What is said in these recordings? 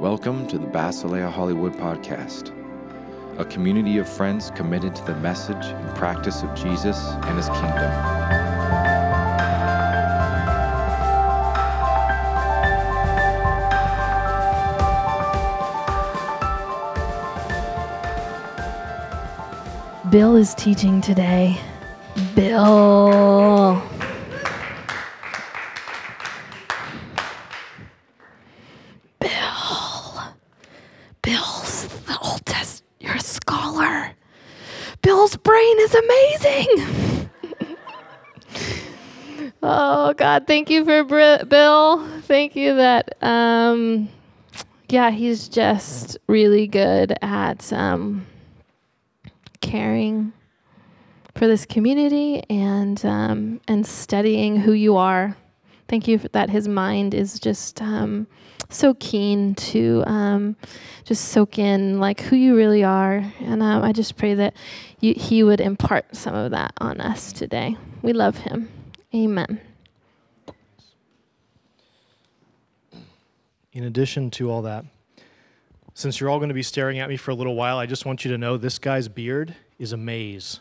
Welcome to the Basilea Hollywood Podcast, a community of friends committed to the message and practice of Jesus and his kingdom. Bill is teaching today. Bill. Bill. Bill's the Old Testament. You're a scholar. Bill's brain is amazing. oh God, thank you for Br- Bill. Thank you that. Um, yeah, he's just really good at. Um, caring for this community and um, and studying who you are. Thank you for that. His mind is just um, so keen to um, just soak in like who you really are, and um, I just pray that you, he would impart some of that on us today. We love him. Amen. In addition to all that, since you're all going to be staring at me for a little while, I just want you to know this guy's beard is a maze.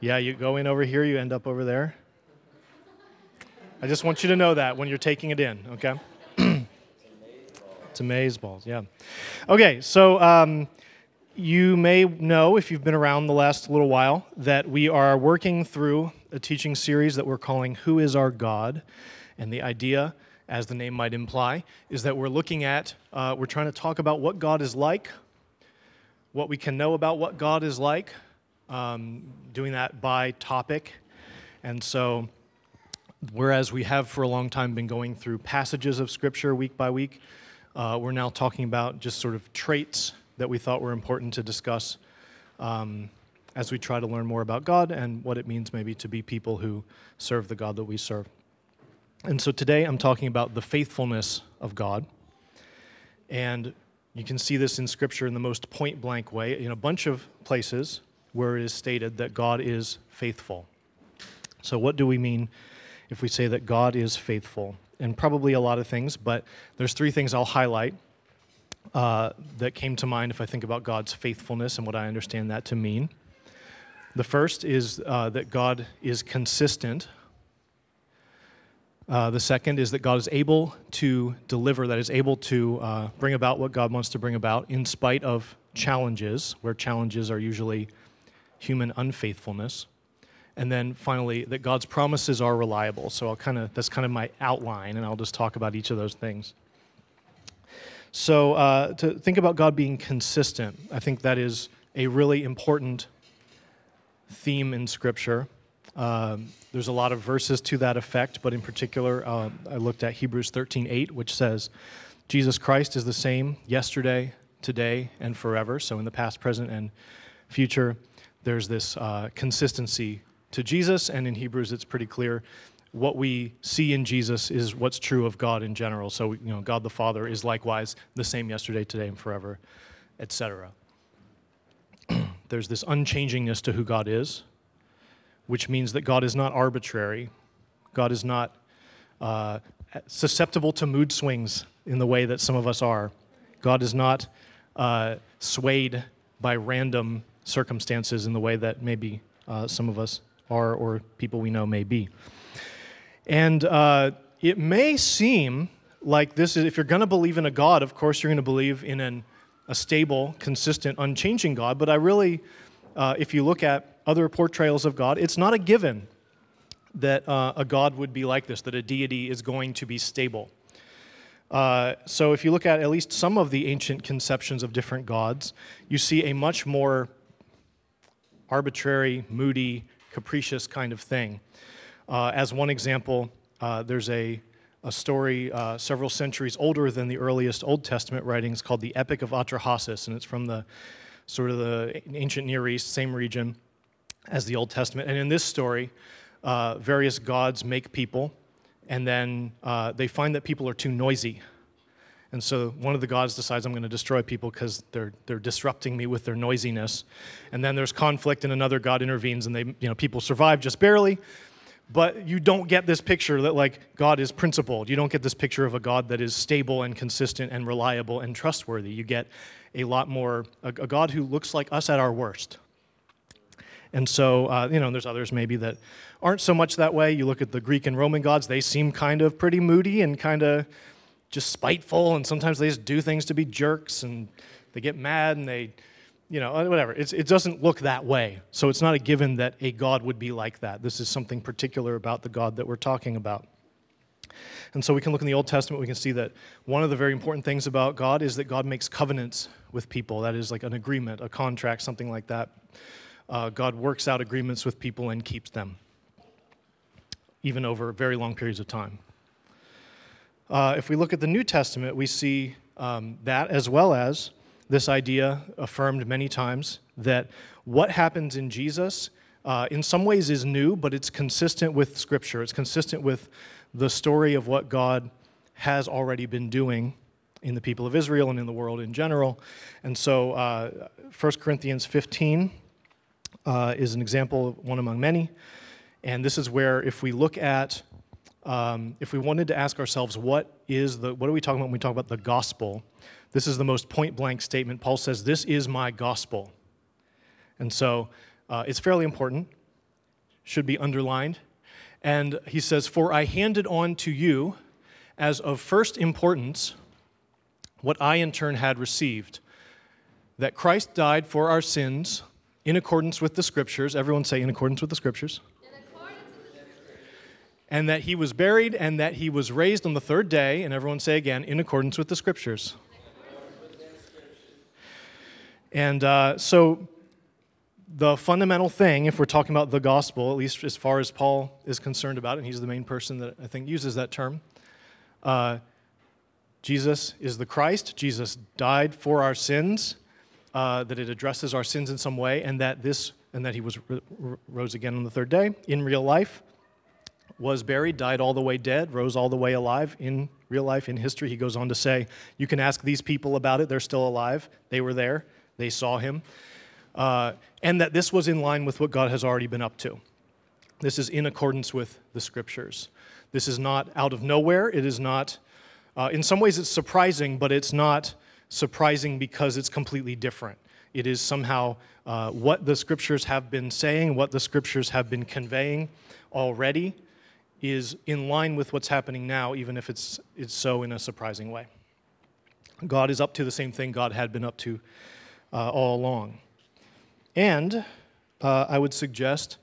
Yeah, you go in over here, you end up over there. I just want you to know that when you're taking it in, okay? it's a maze balls, yeah. Okay, so um, you may know, if you've been around the last little while, that we are working through a teaching series that we're calling Who is Our God? And the idea as the name might imply, is that we're looking at, uh, we're trying to talk about what God is like, what we can know about what God is like, um, doing that by topic. And so, whereas we have for a long time been going through passages of Scripture week by week, uh, we're now talking about just sort of traits that we thought were important to discuss um, as we try to learn more about God and what it means maybe to be people who serve the God that we serve. And so today I'm talking about the faithfulness of God. And you can see this in Scripture in the most point blank way in a bunch of places where it is stated that God is faithful. So, what do we mean if we say that God is faithful? And probably a lot of things, but there's three things I'll highlight uh, that came to mind if I think about God's faithfulness and what I understand that to mean. The first is uh, that God is consistent uh, the second is that God is able to deliver, that is able to uh, bring about what God wants to bring about in spite of challenges, where challenges are usually human unfaithfulness. And then finally, that God's promises are reliable. So I'll kind of, that's kind of my outline, and I'll just talk about each of those things. So uh, to think about God being consistent, I think that is a really important theme in Scripture. Um, there's a lot of verses to that effect, but in particular, uh, I looked at Hebrews 13:8, which says, "Jesus Christ is the same yesterday, today, and forever." So in the past, present, and future, there's this uh, consistency to Jesus, and in Hebrews, it's pretty clear what we see in Jesus is what's true of God in general. So you know, God the Father is likewise the same yesterday, today, and forever, etc. there's this unchangingness to who God is which means that God is not arbitrary. God is not uh, susceptible to mood swings in the way that some of us are. God is not uh, swayed by random circumstances in the way that maybe uh, some of us are or people we know may be. And uh, it may seem like this is, if you're going to believe in a God, of course you're going to believe in an, a stable, consistent, unchanging God, but I really, uh, if you look at other portrayals of God, it's not a given that uh, a God would be like this, that a deity is going to be stable. Uh, so, if you look at at least some of the ancient conceptions of different gods, you see a much more arbitrary, moody, capricious kind of thing. Uh, as one example, uh, there's a, a story uh, several centuries older than the earliest Old Testament writings called the Epic of Atrahasis, and it's from the sort of the ancient Near East, same region as the Old Testament. And in this story, uh, various gods make people, and then uh, they find that people are too noisy. And so one of the gods decides, I'm going to destroy people because they're, they're disrupting me with their noisiness. And then there's conflict, and another god intervenes, and they, you know, people survive just barely. but you don't get this picture that like God is principled. You don't get this picture of a God that is stable and consistent and reliable and trustworthy. You get a lot more a, a God who looks like us at our worst. And so, uh, you know, there's others maybe that aren't so much that way. You look at the Greek and Roman gods, they seem kind of pretty moody and kind of just spiteful, and sometimes they just do things to be jerks and they get mad and they you know, uh, whatever. It's, it doesn't look that way. So it's not a given that a God would be like that. This is something particular about the God that we're talking about. And so we can look in the Old Testament, we can see that one of the very important things about God is that God makes covenants with people. That is like an agreement, a contract, something like that. Uh, God works out agreements with people and keeps them, even over very long periods of time. Uh, if we look at the New Testament, we see um, that as well as this idea affirmed many times that what happens in Jesus, uh, in some ways, is new, but it's consistent with Scripture. It's consistent with the story of what God has already been doing in the people of Israel and in the world in general. And so, uh, 1 Corinthians 15 uh, is an example, one among many. And this is where, if we look at, um, if we wanted to ask ourselves, what is the, what are we talking about when we talk about the gospel? This is the most point blank statement. Paul says, This is my gospel. And so uh, it's fairly important, should be underlined. And he says, For I handed on to you as of first importance what I in turn had received that Christ died for our sins in accordance with the scriptures. Everyone say, in accordance with the scriptures. And that he was buried and that he was raised on the third day. And everyone say again, in accordance with the scriptures. And uh, so, the fundamental thing, if we're talking about the gospel, at least as far as Paul is concerned about it, and he's the main person that I think uses that term, uh, Jesus is the Christ. Jesus died for our sins, uh, that it addresses our sins in some way, and that this, and that he was rose again on the third day in real life, was buried, died all the way dead, rose all the way alive in real life, in history. He goes on to say, You can ask these people about it, they're still alive, they were there. They saw him. Uh, and that this was in line with what God has already been up to. This is in accordance with the scriptures. This is not out of nowhere. It is not, uh, in some ways, it's surprising, but it's not surprising because it's completely different. It is somehow uh, what the scriptures have been saying, what the scriptures have been conveying already is in line with what's happening now, even if it's, it's so in a surprising way. God is up to the same thing God had been up to uh, all along. And uh, I would suggest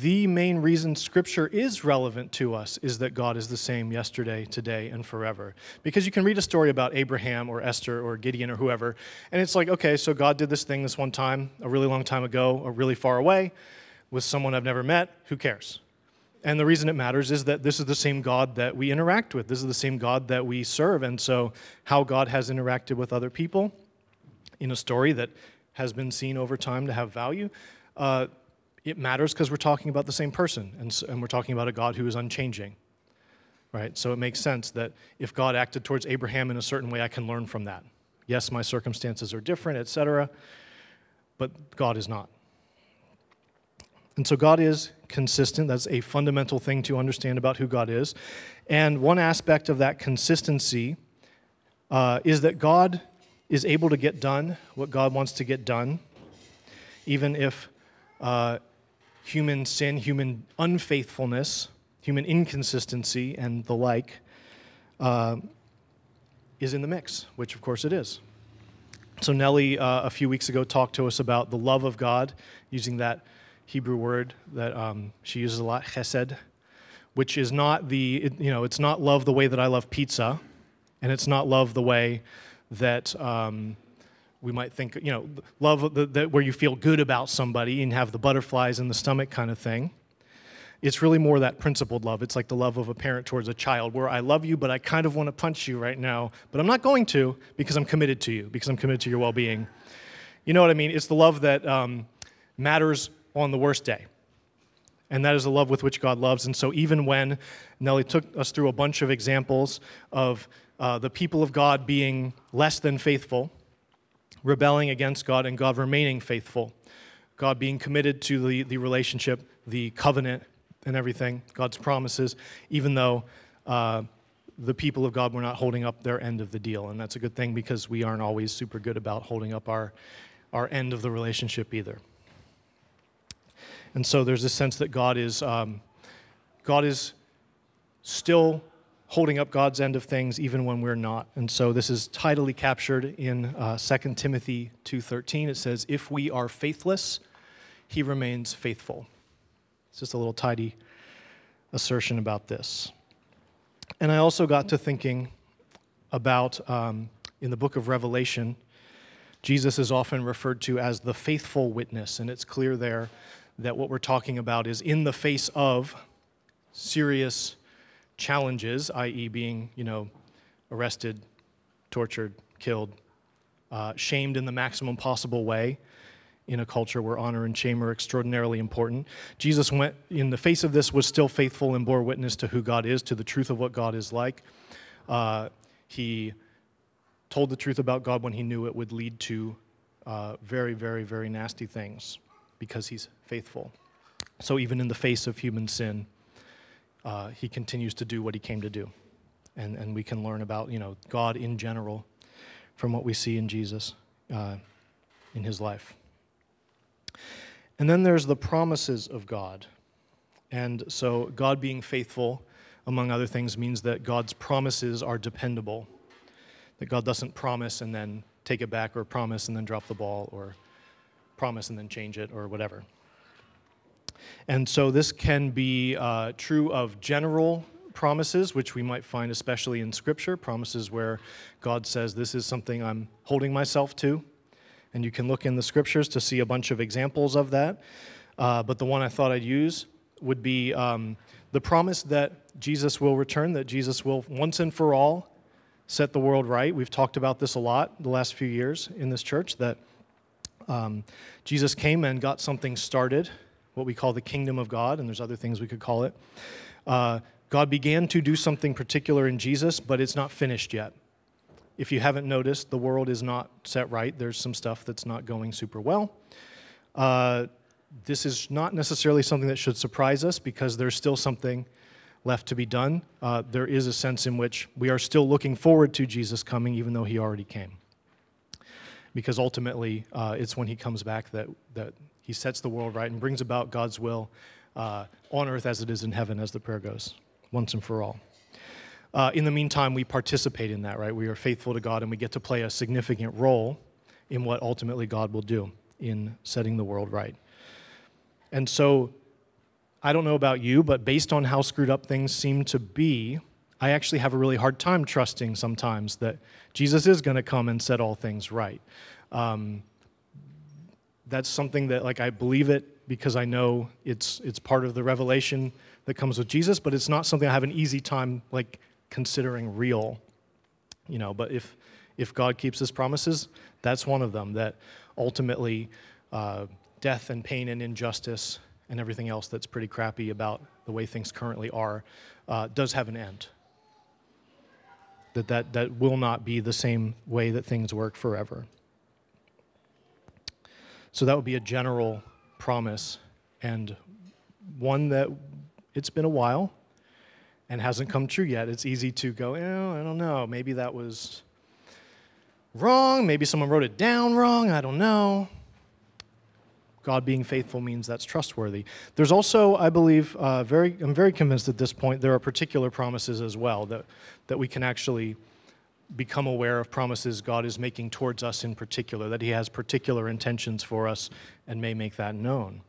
the main reason Scripture is relevant to us is that God is the same yesterday, today, and forever. Because you can read a story about Abraham or Esther or Gideon or whoever, and it's like, okay, so God did this thing this one time, a really long time ago, or really far away, with someone I've never met. Who cares? And the reason it matters is that this is the same God that we interact with. This is the same God that we serve. And so, how God has interacted with other people in a story that has been seen over time to have value, uh, it matters because we're talking about the same person and, and we're talking about a God who is unchanging. Right? So it makes sense that if God acted towards Abraham in a certain way, I can learn from that. Yes, my circumstances are different, etc., but God is not. And so God is consistent. That's a fundamental thing to understand about who God is. And one aspect of that consistency uh, is that God is able to get done what God wants to get done, even if uh, human sin, human unfaithfulness, human inconsistency, and the like uh, is in the mix, which of course it is. So, Nellie, uh, a few weeks ago, talked to us about the love of God, using that Hebrew word that um, she uses a lot, chesed, which is not the, it, you know, it's not love the way that I love pizza, and it's not love the way that um, we might think, you know, love the, the, where you feel good about somebody and have the butterflies in the stomach kind of thing. It's really more that principled love. It's like the love of a parent towards a child, where I love you, but I kind of want to punch you right now, but I'm not going to because I'm committed to you, because I'm committed to your well being. You know what I mean? It's the love that um, matters on the worst day. And that is the love with which God loves. And so, even when Nellie took us through a bunch of examples of uh, the people of God being less than faithful, rebelling against God, and God remaining faithful. God being committed to the, the relationship, the covenant, and everything, God's promises, even though uh, the people of God were not holding up their end of the deal. And that's a good thing because we aren't always super good about holding up our, our end of the relationship either. And so there's this sense that God is, um, God is still holding up God's end of things even when we're not. And so this is tidily captured in uh, 2 Timothy 2:13. It says, "If we are faithless, he remains faithful." It's just a little tidy assertion about this. And I also got to thinking about um, in the book of Revelation, Jesus is often referred to as the faithful witness, and it's clear there that what we're talking about is in the face of serious challenges, i.e., being, you know, arrested, tortured, killed, uh, shamed in the maximum possible way in a culture where honor and shame are extraordinarily important. Jesus went in the face of this was still faithful and bore witness to who God is, to the truth of what God is like. Uh, he told the truth about God when he knew it would lead to uh, very, very, very nasty things because he's faithful. So even in the face of human sin, uh, he continues to do what he came to do. And, and we can learn about, you know, God in general from what we see in Jesus uh, in his life. And then there's the promises of God. And so God being faithful, among other things, means that God's promises are dependable. That God doesn't promise and then take it back, or promise and then drop the ball, or promise and then change it, or whatever. And so this can be uh, true of general promises, which we might find especially in Scripture, promises where God says, This is something I'm holding myself to. And you can look in the Scriptures to see a bunch of examples of that. Uh, but the one I thought I'd use would be um, the promise that Jesus will return, that Jesus will once and for all set the world right. We've talked about this a lot the last few years in this church that um, Jesus came and got something started what we call the kingdom of God, and there's other things we could call it. Uh, God began to do something particular in Jesus, but it's not finished yet. If you haven't noticed, the world is not set right. There's some stuff that's not going super well. Uh, this is not necessarily something that should surprise us because there's still something left to be done. Uh, there is a sense in which we are still looking forward to Jesus coming, even though he already came. Because ultimately, uh, it's when he comes back that, that he sets the world right and brings about God's will uh, on earth as it is in heaven, as the prayer goes, once and for all. Uh, in the meantime, we participate in that, right? We are faithful to God and we get to play a significant role in what ultimately God will do in setting the world right. And so, I don't know about you, but based on how screwed up things seem to be, I actually have a really hard time trusting sometimes that Jesus is going to come and set all things right. Um, that's something that like I believe it because I know it's it's part of the revelation that comes with Jesus, but it's not something I have an easy time like considering real. You know, but if if God keeps his promises, that's one of them that ultimately uh, death and pain and injustice and everything else that's pretty crappy about the way things currently are uh, does have an end. That, that that will not be the same way that things work forever. So that would be a general promise and one that it's been a while and hasn't come true yet. It's easy to go, oh, I don't know, maybe that was wrong, maybe someone wrote it down wrong, I don't know. God being faithful means that's trustworthy. There's also, I believe, uh, very, I'm very convinced at this point, there are particular promises as well that, that we can actually become aware of promises God is making towards us in particular, that He has particular intentions for us and may make that known.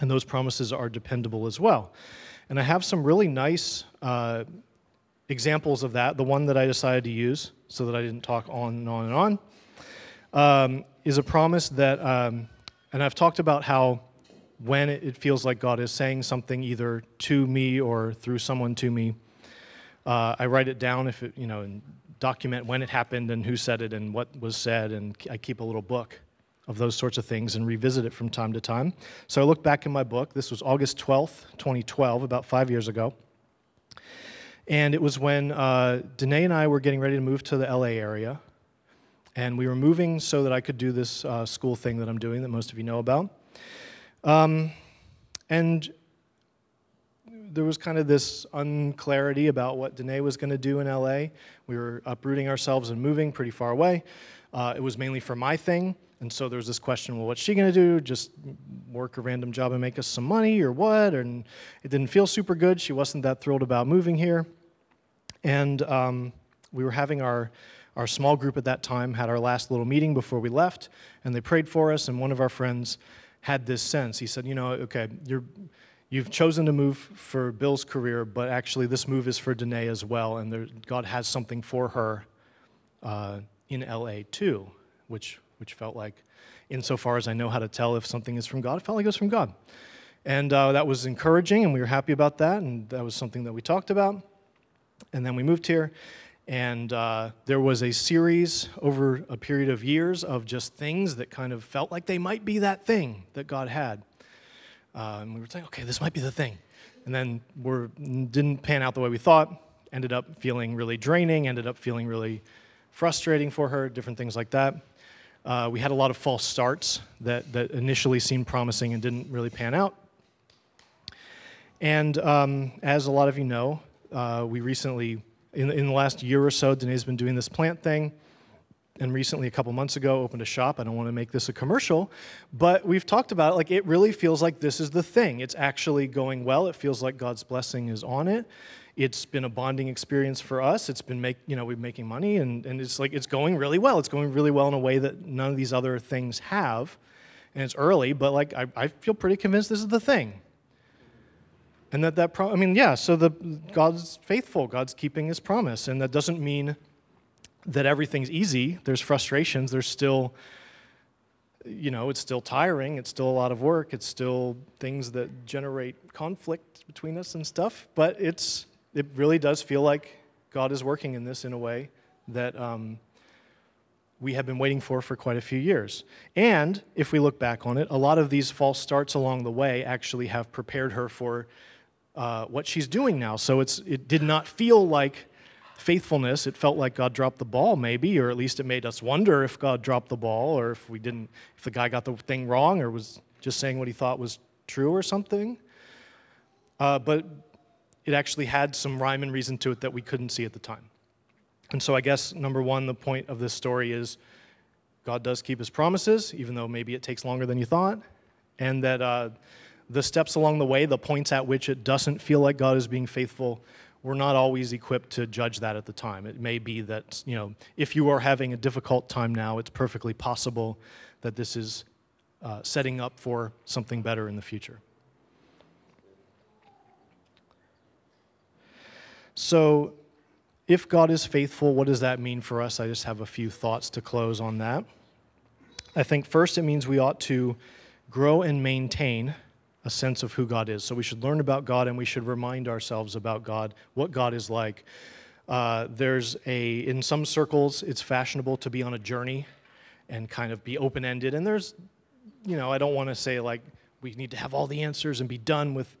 And those promises are dependable as well. And I have some really nice uh, examples of that. The one that I decided to use, so that I didn't talk on and on and on, um, is a promise that, um, and I've talked about how when it feels like God is saying something either to me or through someone to me, uh, I write it down if it, you know, in document when it happened and who said it and what was said, and I keep a little book of those sorts of things and revisit it from time to time. So I look back in my book. This was August 12th, 2012, about five years ago. And it was when uh, Danae and I were getting ready to move to the LA area. And we were moving so that I could do this uh, school thing that I'm doing that most of you know about. Um, and there was kind of this unclarity about what Danae was going to do in LA. We were uprooting ourselves and moving pretty far away. Uh, it was mainly for my thing. And so there was this question well, what's she going to do? Just work a random job and make us some money or what? And it didn't feel super good. She wasn't that thrilled about moving here. And um, we were having our, our small group at that time, had our last little meeting before we left, and they prayed for us. And one of our friends had this sense. He said, You know, okay, you're you've chosen to move for Bill's career, but actually this move is for Danae as well, and there, God has something for her uh, in LA too, which which felt like, insofar as I know how to tell if something is from God, it felt like it was from God, and uh, that was encouraging, and we were happy about that, and that was something that we talked about, and then we moved here. And uh, there was a series over a period of years of just things that kind of felt like they might be that thing that God had. Uh, and we were saying, okay, this might be the thing. And then we didn't pan out the way we thought. Ended up feeling really draining. Ended up feeling really frustrating for her. Different things like that. Uh, we had a lot of false starts that that initially seemed promising and didn't really pan out. And um, as a lot of you know, uh, we recently, in, in the last year or so, Danae's been doing this plant thing. And recently a couple months ago opened a shop. I don't want to make this a commercial but we've talked about it like it really feels like this is the thing. It's actually going well. It feels like god's blessing is on it. It's been a bonding experience for us. It's been make you know we're making money and, and it's like it's going really well. It's going really well in a way that none of these other things have. And it's early but like i, I feel pretty convinced this is the thing and that that pro- i mean yeah so the god's faithful god's keeping his promise and that doesn't mean that everything's easy. There's frustrations. There's still, you know, it's still tiring. It's still a lot of work. It's still things that generate conflict between us and stuff. But it's it really does feel like God is working in this in a way that um, we have been waiting for for quite a few years. And if we look back on it, a lot of these false starts along the way actually have prepared her for uh, what she's doing now. So it's it did not feel like faithfulness, it felt like God dropped the ball, maybe, or at least it made us wonder if God dropped the ball, or if we didn't, if the guy got the thing wrong, or was just saying what he thought was true or something. Uh, but it actually had some rhyme and reason to it that we couldn't see at the time. And so I guess number one, the point of this story is God does keep his promises, even though maybe it takes longer than you thought, and that uh, the steps along the way, the points at which it doesn't feel like God is being faithful, we're not always equipped to judge that at the time. It may be that, you know, if you are having a difficult time now, it's perfectly possible that this is uh, setting up for something better in the future. So, if God is faithful, what does that mean for us? I just have a few thoughts to close on that. I think first it means we ought to grow and maintain a sense of who God is. So we should learn about God and we should remind ourselves about God, what God is like. Uh, there's a, in some circles, it's fashionable to be on a journey and kind of be open ended. And there's, you know, I don't want to say like we need to have all the answers and be done with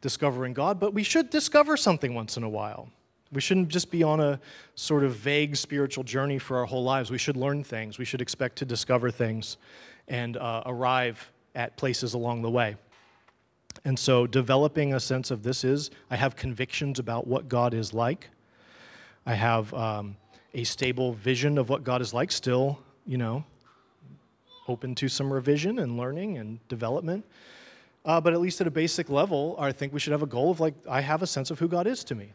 discovering God, but we should discover something once in a while. We shouldn't just be on a sort of vague spiritual journey for our whole lives. We should learn things. We should expect to discover things and uh, arrive at places along the way. And so, developing a sense of this is, I have convictions about what God is like. I have um, a stable vision of what God is like, still, you know, open to some revision and learning and development. Uh, but at least at a basic level, I think we should have a goal of like, I have a sense of who God is to me.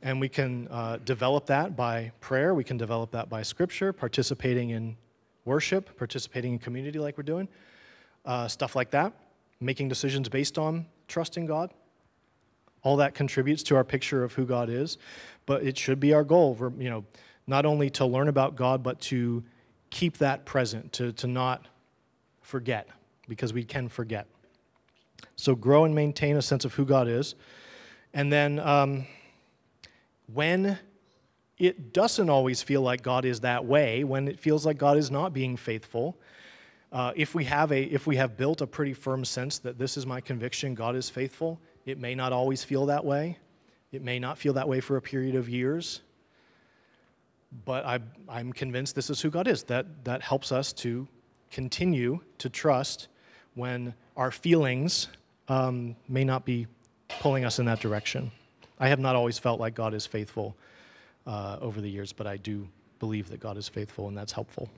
And we can uh, develop that by prayer, we can develop that by scripture, participating in worship, participating in community like we're doing, uh, stuff like that making decisions based on trusting God. All that contributes to our picture of who God is, but it should be our goal, for, you know, not only to learn about God, but to keep that present, to, to not forget, because we can forget. So grow and maintain a sense of who God is. And then um, when it doesn't always feel like God is that way, when it feels like God is not being faithful, uh, if, we have a, if we have built a pretty firm sense that this is my conviction, God is faithful, it may not always feel that way. It may not feel that way for a period of years. But I, I'm convinced this is who God is. That, that helps us to continue to trust when our feelings um, may not be pulling us in that direction. I have not always felt like God is faithful uh, over the years, but I do believe that God is faithful, and that's helpful.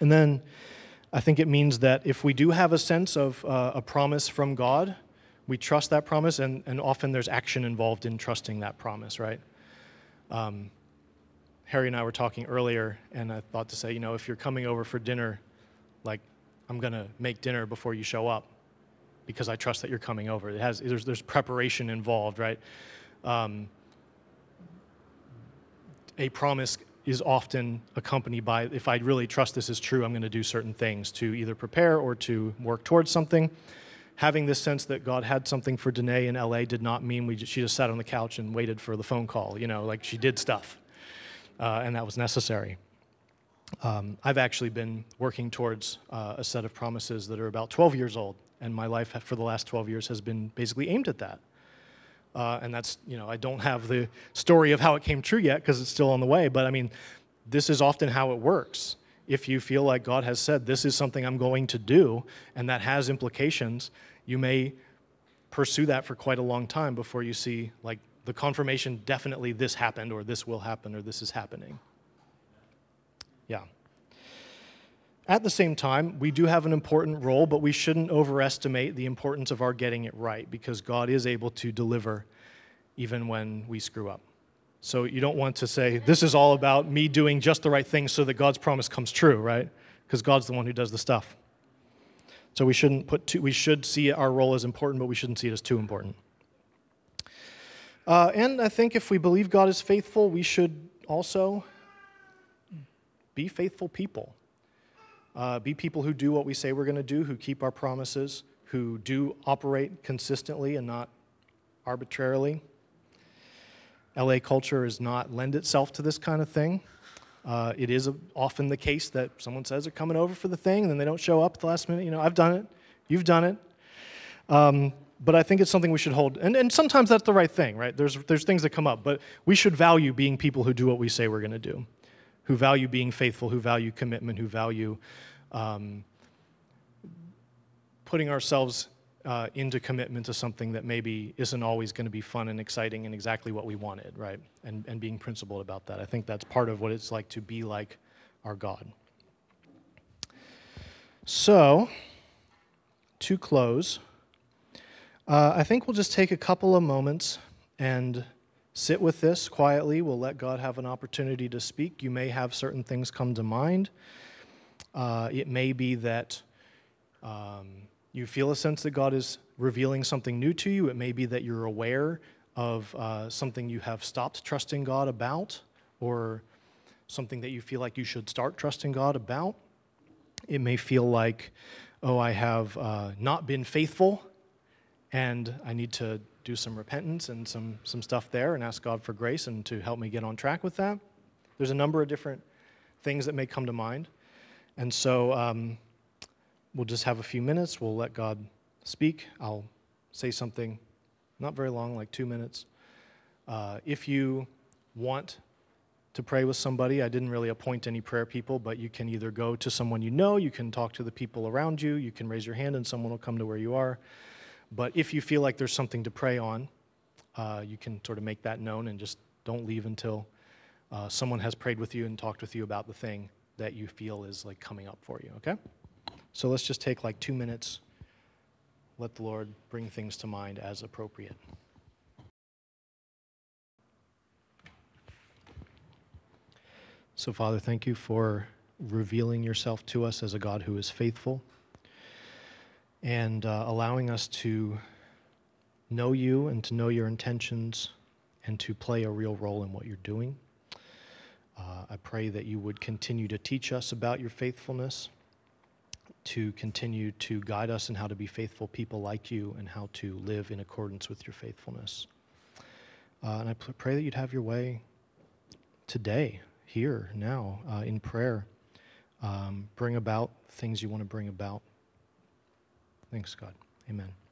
And then I think it means that if we do have a sense of uh, a promise from God, we trust that promise, and, and often there's action involved in trusting that promise, right? Um, Harry and I were talking earlier, and I thought to say, you know, if you're coming over for dinner, like, I'm going to make dinner before you show up because I trust that you're coming over. It has, there's, there's preparation involved, right? Um, a promise is often accompanied by, if I really trust this is true, I'm going to do certain things to either prepare or to work towards something. Having this sense that God had something for Danae in LA did not mean we just, she just sat on the couch and waited for the phone call. You know, like she did stuff, uh, and that was necessary. Um, I've actually been working towards uh, a set of promises that are about 12 years old, and my life for the last 12 years has been basically aimed at that. Uh, and that's, you know, I don't have the story of how it came true yet because it's still on the way, but I mean, this is often how it works. If you feel like God has said, this is something I'm going to do, and that has implications, you may pursue that for quite a long time before you see, like, the confirmation definitely this happened, or this will happen, or this is happening. Yeah. At the same time, we do have an important role, but we shouldn't overestimate the importance of our getting it right because God is able to deliver even when we screw up. So you don't want to say, this is all about me doing just the right thing so that God's promise comes true, right? Because God's the one who does the stuff. So we shouldn't put too, we should see our role as important, but we shouldn't see it as too important. Uh, and I think if we believe God is faithful, we should also be faithful people. Uh, be people who do what we say we're going to do, who keep our promises, who do operate consistently and not arbitrarily. LA culture does not lend itself to this kind of thing. Uh, it is a, often the case that someone says they're coming over for the thing and then they don't show up at the last minute. You know, I've done it. You've done it. Um, but I think it's something we should hold. And, and sometimes that's the right thing, right? There's, there's things that come up. But we should value being people who do what we say we're going to do who value being faithful, who value commitment, who value um, putting ourselves uh, into commitment to something that maybe isn't always going to be fun and exciting and exactly what we wanted, right? And, and being principled about that. I think that's part of what it's like to be like our God. So, to close, uh, I think we'll just take a couple of moments and sit with this quietly. We'll let God have an opportunity to speak. You may have certain things come to mind. Uh, it may be that um, you feel a sense that God is revealing something new to you. It may be that you're aware of uh, something you have stopped trusting God about, or something that you feel like you should start trusting God about. It may feel like, oh, I have uh, not been faithful, and I need to do some repentance and some, some stuff there and ask God for grace and to help me get on track with that. There's a number of different things that may come to mind. And so um, we'll just have a few minutes. We'll let God speak. I'll say something not very long, like two minutes. Uh, if you want to pray with somebody, I didn't really appoint any prayer people, but you can either go to someone you know, you can talk to the people around you, you can raise your hand and someone will come to where you are. But if you feel like there's something to pray on, uh, you can sort of make that known and just don't leave until uh, someone has prayed with you and talked with you about the thing that you feel is like coming up for you, okay? So let's just take like two minutes. Let the Lord bring things to mind as appropriate. So, Father, thank you for revealing yourself to us as a God who is faithful and uh, allowing us to know you and to know your intentions and to play a real role in what you're doing. Uh, I pray that you would continue to teach us about your faithfulness, to continue to guide us in how to be faithful people like you and how to live in accordance with your faithfulness. Uh, and I pray that you'd have your way today, here, now, uh, in prayer. Um, bring about things you want to bring about. Thanks, God. Amen.